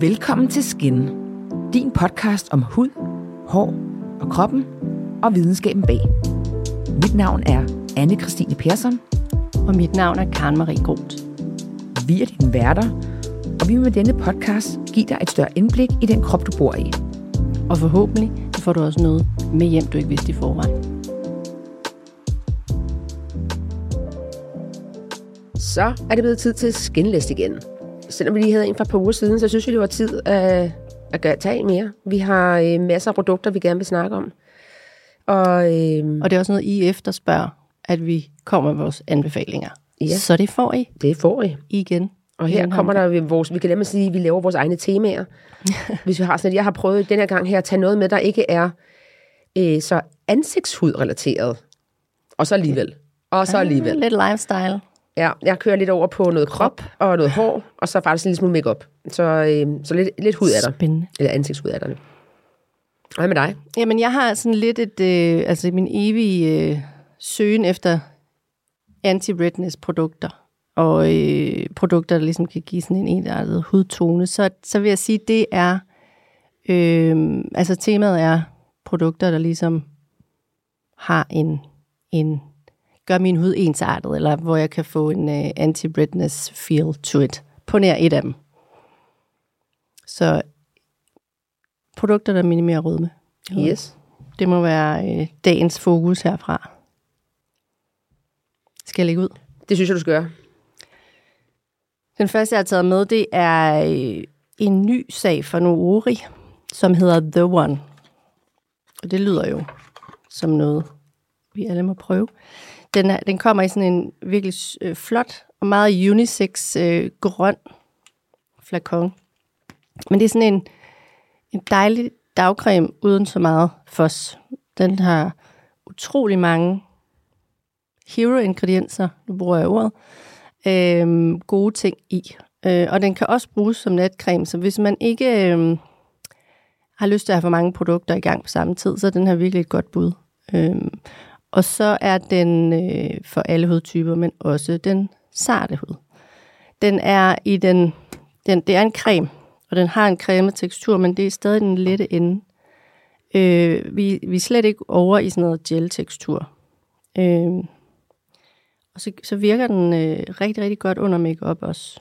Velkommen til Skin, din podcast om hud, hår og kroppen og videnskaben bag. Mit navn er anne Christine Persson. Og mit navn er Karen Marie Groth. Vi er dine værter, og vi vil med denne podcast give dig et større indblik i den krop, du bor i. Og forhåbentlig får du også noget med hjem, du ikke vidste i forvejen. Så er det blevet tid til skinlist igen. Selvom vi lige havde en fra par uger siden, så synes vi, det var tid at, at gøre, tage mere. Vi har øh, masser af produkter, vi gerne vil snakke om. Og, øh, og det er også noget, I efterspørger, at vi kommer med vores anbefalinger. Ja. Så det får I. Det får I. Igen. Og her kommer der vores, vi kan nemlig sige, at vi laver vores egne temaer. Hvis vi har sådan, at jeg har prøvet den her gang her at tage noget med, der ikke er øh, så ansigtshudrelateret. Og så alligevel. Og så ah, alligevel. Lidt lifestyle. Ja, jeg kører lidt over på noget krop og noget hår, og så faktisk en lille smule makeup. Så, øh, så lidt, lidt hud er der. Spændende. Eller ansigtshud er der. Hvad med dig? Jamen, jeg har sådan lidt et, øh, altså min evige øh, søgen efter anti-redness produkter og øh, produkter, der ligesom kan give sådan en ensartet hudtone, så, så vil jeg sige, det er, øh, altså temaet er produkter, der ligesom har en, en gør min hud ensartet, eller hvor jeg kan få en uh, anti-redness feel to it. På nær et af dem. Så produkter, der minimerer rødme. Yes. Det må være uh, dagens fokus herfra. Skal jeg lægge ud? Det synes jeg, du skal gøre. Den første, jeg har taget med, det er uh, en ny sag for Noori, som hedder The One. Og det lyder jo som noget, vi alle må prøve. Den, er, den kommer i sådan en virkelig øh, flot og meget unisex øh, grøn flakon. Men det er sådan en, en dejlig dagcreme uden så meget fos. Den har utrolig mange hero-ingredienser, nu bruger jeg ordet, øh, gode ting i. Øh, og den kan også bruges som natcreme, så hvis man ikke øh, har lyst til at have for mange produkter i gang på samme tid, så er den her virkelig et godt bud. Øh, og så er den øh, for alle hudtyper, men også den sarte hud. Den er i den, den, det er en creme, og den har en creme tekstur, men det er stadig den lette ende. Øh, vi, vi er slet ikke over i sådan noget gel-tekstur. Øh, og så, så virker den øh, rigtig, rigtig godt under makeup også.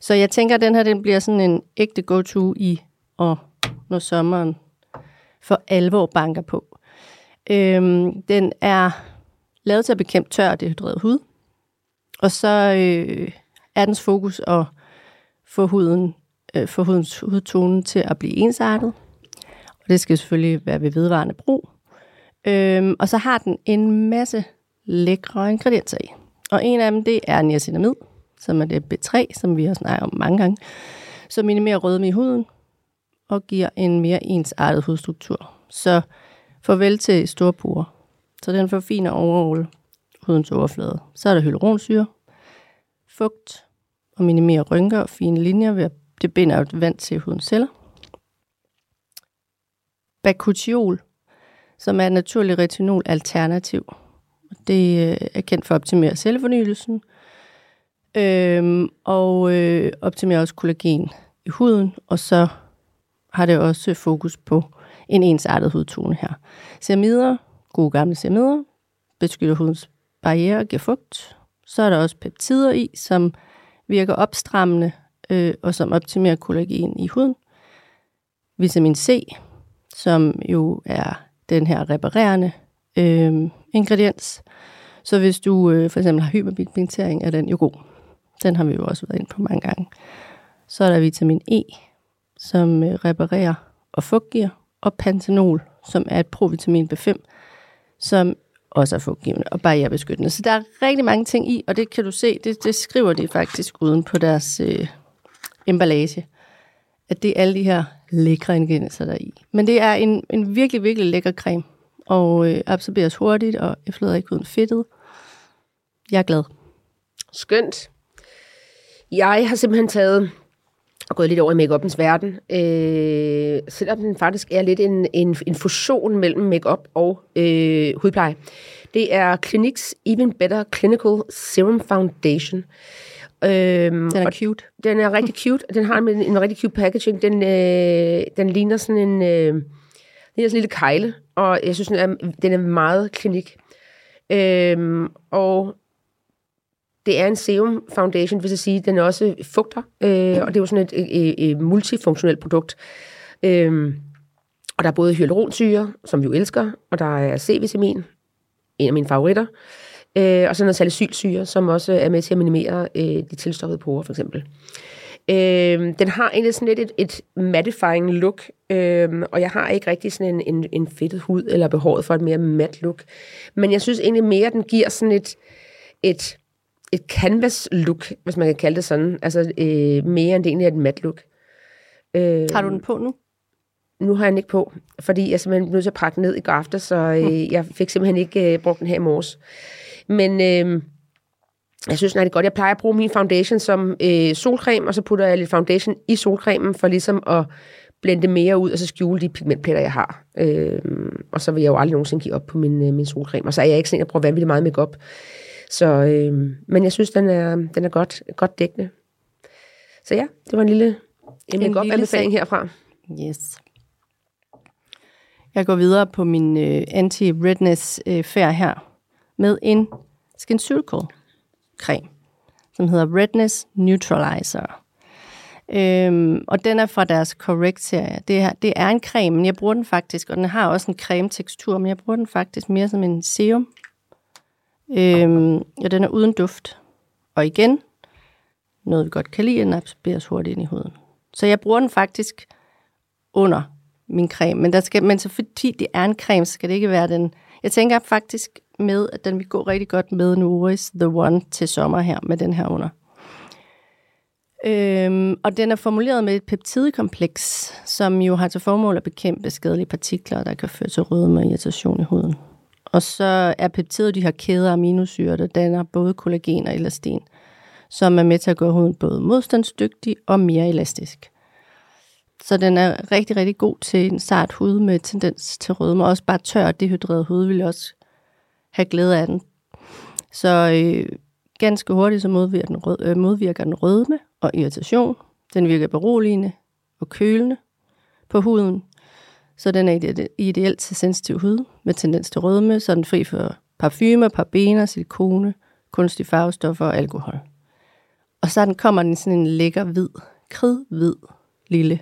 Så jeg tænker, at den her den bliver sådan en ægte go-to i, og når sommeren for alvor banker på. Øhm, den er lavet til at bekæmpe tør og dehydreret hud. Og så øh, er dens fokus at få, huden, øh, få hudens hudtone til at blive ensartet. Og det skal selvfølgelig være ved vedvarende brug. Øhm, og så har den en masse lækre ingredienser i. Og en af dem, det er niacinamid, som er det B3, som vi har snakket om mange gange, som minimerer rødme i huden og giver en mere ensartet hudstruktur. Så Farvel til storporer. Så den forfiner overall hudens overflade. Så er der hyaluronsyre, fugt og minimerer rynker og fine linjer ved at det binder vand til hudens celler. Bakuchiol, som er et naturligt retinol alternativ. Det øh, er kendt for at optimere cellefornyelsen, øhm, og øh, optimerer også kollagen i huden, og så har det også fokus på en ensartet hudtone her. Ceramider, gode gamle ceramider, beskytter hudens barriere og giver fugt. Så er der også peptider i, som virker opstrammende øh, og som optimerer kollagen i huden. Vitamin C, som jo er den her reparerende øh, ingrediens. Så hvis du øh, for eksempel har hyperpigmentering, er den jo god. Den har vi jo også været ind på mange gange. Så er der vitamin E, som øh, reparerer og fugtgiver og pantenol, som er et provitamin B5, som også er fugtgivende og barrierebeskyttende. Så der er rigtig mange ting i, og det kan du se, det, det skriver de faktisk uden på deres øh, emballage, at det er alle de her lækre ingredienser der i. Men det er en, en virkelig, virkelig lækker creme, og øh, absorberes hurtigt og efterlader ikke uden fedtet. Jeg er glad. Skønt. Jeg har simpelthen taget og gået lidt over i makeupens verden. Øh, selvom den faktisk er lidt en, en, en fusion mellem makeup og øh, hudpleje. Det er Cliniques Even Better Clinical Serum Foundation. Øhm, Den er cute. den er rigtig cute. Den har en, en rigtig cute packaging. Den, øh, den ligner sådan en... Øh, ligner sådan en lille kejle, og jeg synes, den er, den er meget klinik. Øhm, og det er en serum foundation, hvis jeg sige. Den er også fugter, øh, og det er jo sådan et, et, et multifunktionelt produkt. Øhm, og der er både hyaluronsyre, som vi jo elsker, og der er C-vitamin, en af mine favoritter, øh, og så noget salicylsyre, som også er med til at minimere øh, de tilstoppede porer, for eksempel. Øh, den har egentlig sådan lidt et, et mattifying look, øh, og jeg har ikke rigtig sådan en, en, en fedtet hud eller behovet for et mere mat look. Men jeg synes egentlig mere, at den giver sådan et, et, et canvas look, hvis man kan kalde det sådan. Altså øh, mere end det egentlig er et mat look. Øh, Har du den på nu? nu har jeg den ikke på, fordi jeg er simpelthen nødt til at pakke ned i går aften, så øh, jeg fik simpelthen ikke øh, brugt den her i morges. Men øh, jeg synes, er det godt. Jeg plejer at bruge min foundation som øh, solcreme, og så putter jeg lidt foundation i solcremen, for ligesom at blende mere ud, og så skjule de pigmentpletter, jeg har. Øh, og så vil jeg jo aldrig nogensinde give op på min, øh, min solcreme. Og så er jeg ikke sådan, at jeg bruger vanvittigt meget makeup. Så, øh, men jeg synes, den er, den er godt, godt dækkende. Så ja, det var en lille, en lille makeup-anbefaling sag. herfra. Yes. Jeg går videre på min øh, anti-redness øh, her med en SkinCeutical creme, som hedder Redness Neutralizer. Øhm, og den er fra deres Correct-serie. Det er, det er en creme, men jeg bruger den faktisk, og den har også en creme-tekstur, men jeg bruger den faktisk mere som en serum. Øhm, og den er uden duft. Og igen, noget vi godt kan lide, den absorberes hurtigt ind i huden. Så jeg bruger den faktisk under min creme. Men, der skal, men så fordi det er en creme, så skal det ikke være den... Jeg tænker faktisk med, at den vil gå rigtig godt med Nuris The One til sommer her, med den her under. Øhm, og den er formuleret med et peptidekompleks, som jo har til formål at bekæmpe skadelige partikler, der kan føre til rødme og irritation i huden. Og så er peptider de her kæder af aminosyre, der danner både kollagen og elastin, som er med til at gøre huden både modstandsdygtig og mere elastisk. Så den er rigtig, rigtig god til en sart hud med tendens til rødme. Også bare tør og dehydreret hud vil også have glæde af den. Så øh, ganske hurtigt så modvirker den, rød, øh, modvirker den rødme og irritation. Den virker beroligende og kølende på huden. Så den er ide- ideelt til sensitiv hud med tendens til rødme, så er den fri for parfumer, parabener, silikone, kunstige farvestoffer og alkohol. Og så den kommer den sådan en lækker hvid, kridhvid lille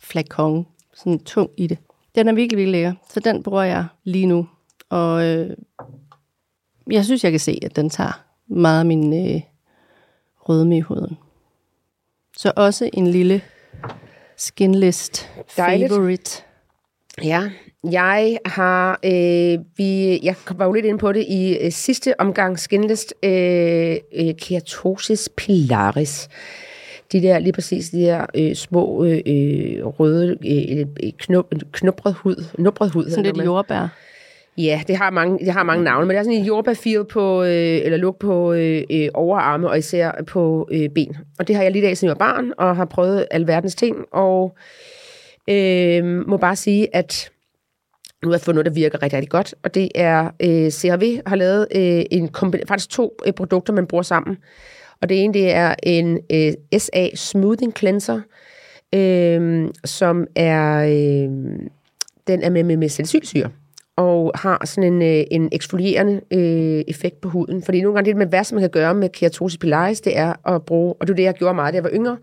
flakon, sådan tung i det. Den er virkelig, virkelig lækker, så den bruger jeg lige nu. Og øh, jeg synes, jeg kan se, at den tager meget af min øh, rødme i huden. Så også en lille skinlist Dejligt. favorite. Ja, jeg har, øh, vi, jeg var jo lidt inde på det i øh, sidste omgang skinlist, øh, øh, keratosis pilaris. De der, lige præcis de der øh, små øh, øh, røde, øh, knup, knupret hud, nubret hud. Sådan lidt jordbær. Ja, det har mange, det har mange navne, men det er sådan en jordbærfeel på, øh, eller look på øh, øh, overarme, og især på øh, ben. Og det har jeg lidt af, siden jeg var barn, og har prøvet alverdens ting, og øh, Øh, må bare sige, at nu har jeg fundet noget, der virker rigtig, rigtig godt, og det er, øh, CRV har lavet øh, en faktisk to øh, produkter, man bruger sammen. Og det ene, det er en øh, SA Smoothing Cleanser, øh, som er, øh, den er med, med, med salicylsyre og har sådan en, øh, en eksfolierende øh, effekt på huden. Fordi nogle gange det med værste, man kan gøre med keratosis pilaris, det er at bruge, og det er det, jeg gjorde meget, da jeg var yngre.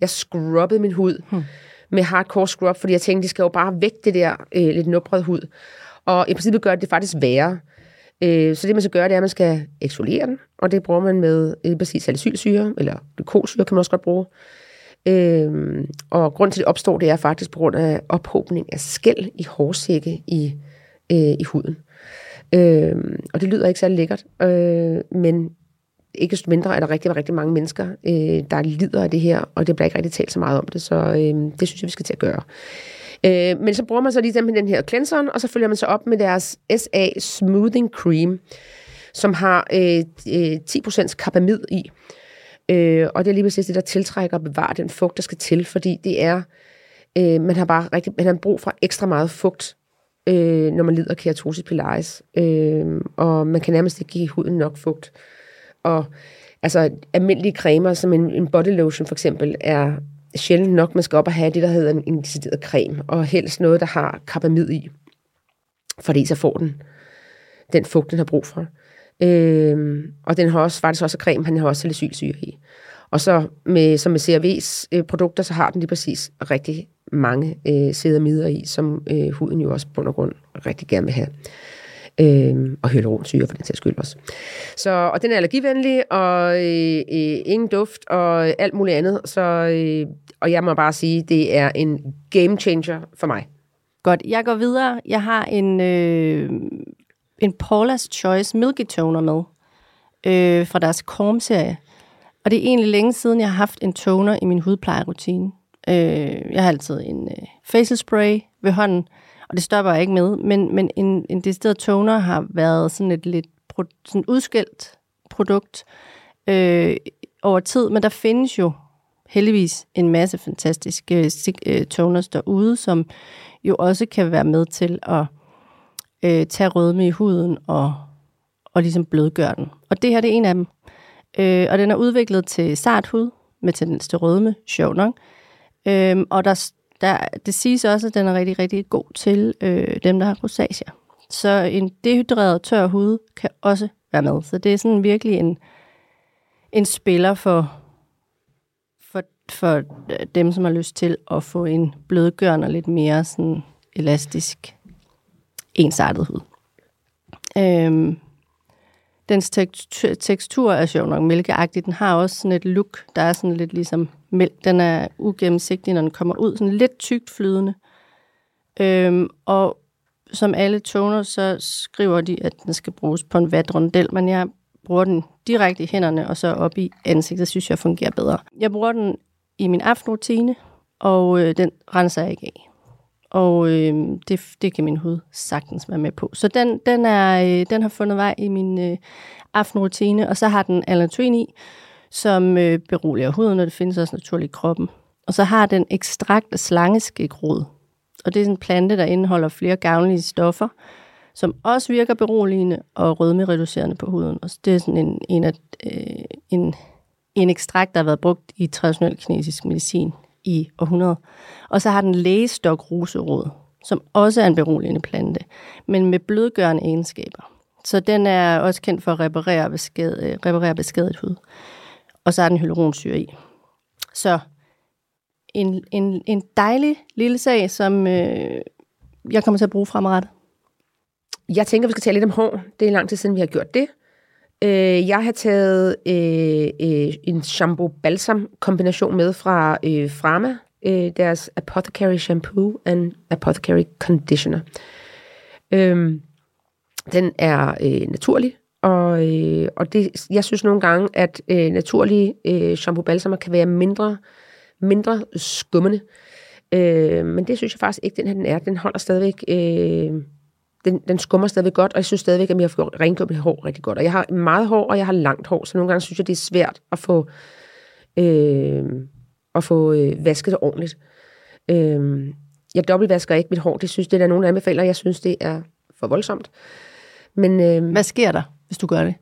Jeg scrubbede min hud hmm med hardcore scrub, fordi jeg tænkte, de skal jo bare væk det der øh, lidt nubrede hud. Og i princippet gør det, det faktisk værre. Øh, så det, man skal gøre, det er, at man skal eksfoliere den, og det bruger man med øh, præcis salicylsyre, eller glukosyre kan man også godt bruge. Øh, og grund til, at det opstår, det er faktisk på grund af ophobning af skæld i hårsække i øh, i huden. Øh, og det lyder ikke særlig lækkert, øh, men ikke mindre er der rigtig, rigtig mange mennesker, øh, der lider af det her, og det bliver ikke rigtig talt så meget om det, så øh, det synes jeg, vi skal til at gøre. Øh, men så bruger man så lige den her cleanseren, og så følger man så op med deres SA Smoothing Cream, som har øh, øh 10% karbamid i. Øh, og det er lige præcis det, der tiltrækker og bevarer den fugt, der skal til, fordi det er, øh, man har bare rigtig, man har brug for ekstra meget fugt, øh, når man lider af keratosis pilaris. Øh, og man kan nærmest ikke give huden nok fugt. Og Altså almindelige cremer, som en, en body lotion for eksempel, er sjældent nok, man skal op og have det, der hedder en, en decideret creme, og helst noget, der har karbamid i, fordi så får den den fugt, den har brug for. Øhm, og den har også, faktisk også creme, han har også salicylsyre i. Og så med, som med CRV's øh, produkter, så har den lige præcis rigtig mange øh, sædermider i, som øh, huden jo også på grund rigtig gerne vil have øh, og hyaluronsyre for den sags skyld også. Så, og den er allergivenlig, og øh, øh, ingen duft, og alt muligt andet. Så, øh, og jeg må bare sige, det er en game changer for mig. Godt, jeg går videre. Jeg har en, øh, en Paula's Choice Milky Toner med øh, fra deres Korm-serie. Og det er egentlig længe siden, jeg har haft en toner i min hudplejerutine. Øh, jeg har altid en øh, facial spray ved hånden, og det stopper jeg ikke med, men, men en, en decideret toner har været sådan et lidt pro, sådan udskilt produkt øh, over tid, men der findes jo heldigvis en masse fantastiske øh, øh, toners derude, som jo også kan være med til at øh, tage rødme i huden og, og ligesom blødgøre den. Og det her det er en af dem. Øh, og den er udviklet til sart hud med tendens til rødme, sjov nok. Øh, og der, der, det siges også, at den er rigtig, rigtig god til øh, dem, der har rosacea. Så en dehydreret tør hud kan også være med. Så det er sådan virkelig en, en spiller for, for, for øh, dem, som har lyst til at få en blødgørende og lidt mere sådan elastisk, ensartet hud. Øhm, dens tekstur, tekstur er sjov nok mælkeagtig. Den har også sådan et look, der er sådan lidt ligesom mælk. Den er ugennemsigtig, når den kommer ud. Sådan lidt tykt flydende. Øhm, og som alle toner, så skriver de, at den skal bruges på en vatrondel, men jeg bruger den direkte i hænderne og så op i ansigtet, synes jeg fungerer bedre. Jeg bruger den i min aftenrutine, og øh, den renser jeg ikke af. Og øh, det, det kan min hud sagtens være med på. Så den, den, er, øh, den har fundet vej i min øh, aftenrutine, og så har den allantoin i, som øh, beroliger huden, og det findes også naturligt i kroppen. Og så har den ekstrakt af slangeskægrod. Og det er en plante, der indeholder flere gavnlige stoffer, som også virker beroligende og rødmereducerende på huden. Og det er sådan en, en, af, øh, en, en ekstrakt, der har været brugt i traditionel kinesisk medicin i århundreder. Og så har den lægestok roserod, som også er en beroligende plante, men med blødgørende egenskaber. Så den er også kendt for at reparere, besked, øh, reparere beskadiget hud. Og så er den hyaluronsyre i. Så en, en, en dejlig lille sag, som øh, jeg kommer til at bruge fremadrettet. Jeg tænker, vi skal tale lidt om hår. Det er lang tid siden, vi har gjort det. Øh, jeg har taget øh, øh, en shampoo-balsam-kombination med fra øh, Frama, øh, deres Apothecary Shampoo and Apothecary Conditioner. Øh, den er øh, naturlig, og, øh, og det, jeg synes nogle gange, at øh, naturlige øh, shampoo-balsamer kan være mindre, mindre skummende. Øh, men det synes jeg faktisk ikke, den her den er. Den holder stadigvæk... Øh, den, den skummer stadigvæk godt, og jeg synes stadigvæk, at jeg får rengjort mit hår rigtig godt. Og jeg har meget hår, og jeg har langt hår, så nogle gange synes jeg, det er svært at få, øh, at få øh, vasket det ordentligt. Øh, jeg dobbeltvasker ikke mit hår, det synes det er der nogen, der anbefaler, jeg synes, det er for voldsomt. Men, øh, Hvad sker der, hvis du gør det?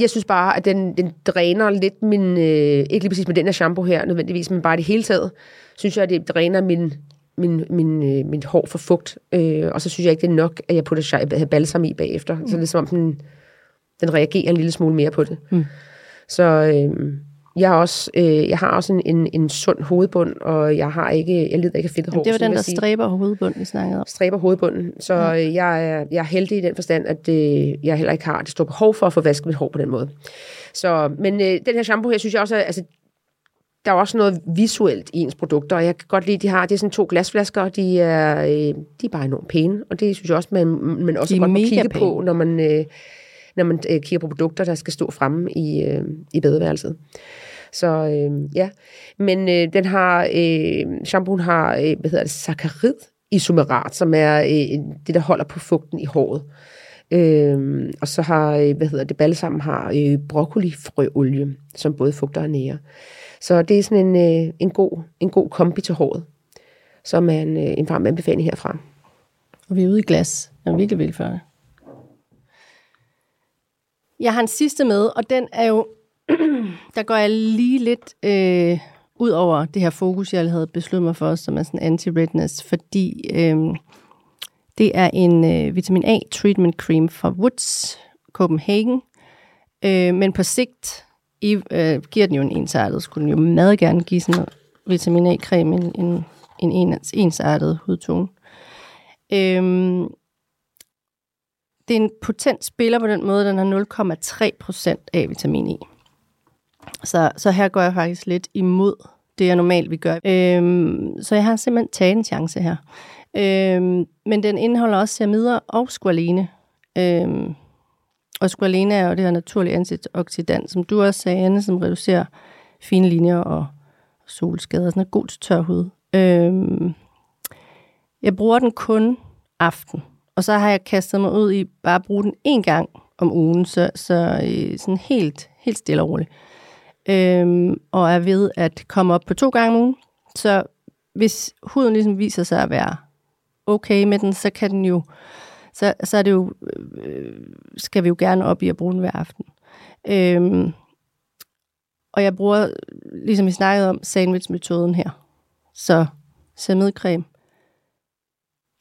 Jeg synes bare, at den, den dræner lidt min, øh, ikke lige præcis med den her shampoo her nødvendigvis, men bare det hele taget, synes jeg, at det dræner min min, min, øh, mit hår for fugt. Øh, og så synes jeg ikke, det er nok, at jeg putter balsam i bagefter. Mm. Så det er som om, den, den reagerer en lille smule mere på det. Mm. Så øh, jeg, har også, øh, jeg har også en, en, en sund hovedbund, og jeg har ikke, jeg lider ikke af fedtet hår. Det var den, der stræber hovedbunden, vi snakkede om. Stræber hovedbunden. Så mm. jeg, er, jeg er heldig i den forstand, at øh, jeg heller ikke har det store behov for at få vasket mit hår på den måde. Så, men øh, den her shampoo her, synes jeg også, altså, der er også noget visuelt i ens produkter, og jeg kan godt lide, at de har, det er sådan to glasflasker, og de er, øh, de er bare enormt pæne, og det synes jeg også, man, man også godt må kigge pæne. på, når man, øh, når man øh, kigger på produkter, der skal stå fremme i, øh, i badeværelset. Så øh, ja, men øh, den har, øh, shampooen har, øh, hvad hedder det, saccharid isomerat, som er øh, det, der holder på fugten i håret. Øh, og så har, øh, hvad hedder det, balsam har øh, broccolifrøolie, som både fugter og nærer. Så det er sådan en, øh, en, god, en god kombi til håret, som er en, øh, en varm anbefaling herfra. Og vi er ude i glas. Jeg er virkelig vildt for det. Jeg har en sidste med, og den er jo der går jeg lige lidt øh, ud over det her fokus, jeg havde besluttet mig for, som er sådan anti-redness, fordi øh, det er en øh, vitamin A treatment cream fra Woods Copenhagen, øh, men på sigt i, øh, giver den jo en ensartet, skulle den jo meget gerne give sådan noget vitamin A-creme en, en, en en ensartet hudtone. Øhm, det er en potent spiller på den måde, den har 0,3% af vitamin E. Så, så her går jeg faktisk lidt imod det, jeg normalt vil gøre. Øhm, så jeg har simpelthen taget en chance her. Øhm, men den indeholder også ceramider og squalene. Øhm, og squalene er jo det her naturlige antioxidant, som du også sagde, Anne, som reducerer fine linjer og solskader. Sådan er god til tør hud. Øhm, jeg bruger den kun aften. Og så har jeg kastet mig ud i bare at bruge den en gang om ugen, så, så øh, sådan helt, helt stille og roligt. Øhm, og er ved at komme op på to gange om ugen. Så hvis huden ligesom viser sig at være okay med den, så kan den jo, så, så er det jo, øh, skal vi jo gerne op i at bruge den hver aften. Øhm, og jeg bruger, ligesom vi snakkede om, sandwich-metoden her. Så sædmedcreme,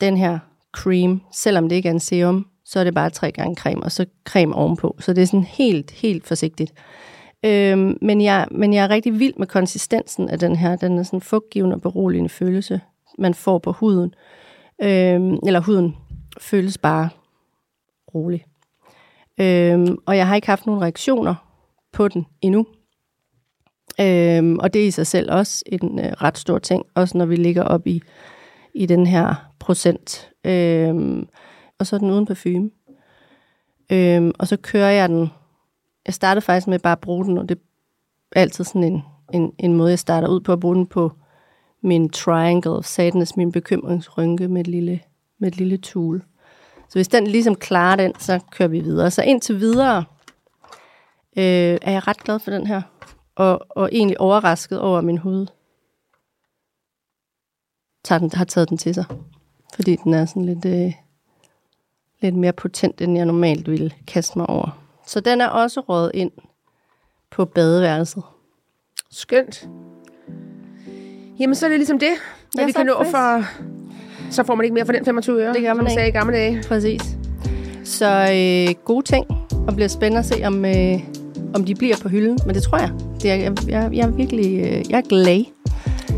den her cream, selvom det ikke er en serum, så er det bare tre gange creme, og så creme ovenpå. Så det er sådan helt, helt forsigtigt. Øhm, men, jeg, men jeg er rigtig vild med konsistensen af den her. Den er sådan fugtgivende og beroligende følelse, man får på huden. Øhm, eller huden føles bare rolig. Øhm, og jeg har ikke haft nogen reaktioner på den endnu. Øhm, og det er i sig selv også en øh, ret stor ting, også når vi ligger op i, i den her procent. Øhm, og så er den uden parfume. Øhm, og så kører jeg den. Jeg startede faktisk med bare at bruge den, og det er altid sådan en, en, en måde, jeg starter ud på at bruge den på min triangle of sadness, min bekymringsrynke med et lille, med et lille tool. Så hvis den ligesom klarer den, så kører vi videre. Så indtil videre øh, er jeg ret glad for den her, og, og egentlig overrasket over, at min hud tager den, har taget den til sig. Fordi den er sådan lidt, øh, lidt mere potent, end jeg normalt ville kaste mig over. Så den er også rådet ind på badeværelset. Skønt. Jamen, så er det ligesom det, hvad Ja, vi kan nå det for... Så får man ikke mere for den 25 øre, Det gør man som ikke. sagde i gamle dage. Præcis. Så øh, gode ting, og bliver spændende at se, om, øh, om de bliver på hylden. Men det tror jeg. Det er, jeg, jeg, jeg er virkelig øh, jeg er glad.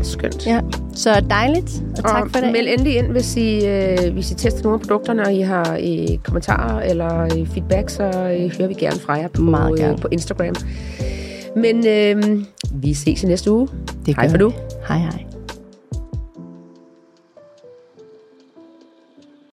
Skønt. Ja. Så dejligt, og tak og for det. meld endelig ind, hvis I, øh, hvis I tester nogle af produkterne, og I har øh, kommentarer eller øh, feedback, så øh, hører vi gerne fra jer på, Meget gerne. Øh, på Instagram. Men øh, vi ses i næste uge. Det Hej for nu. Hej hej.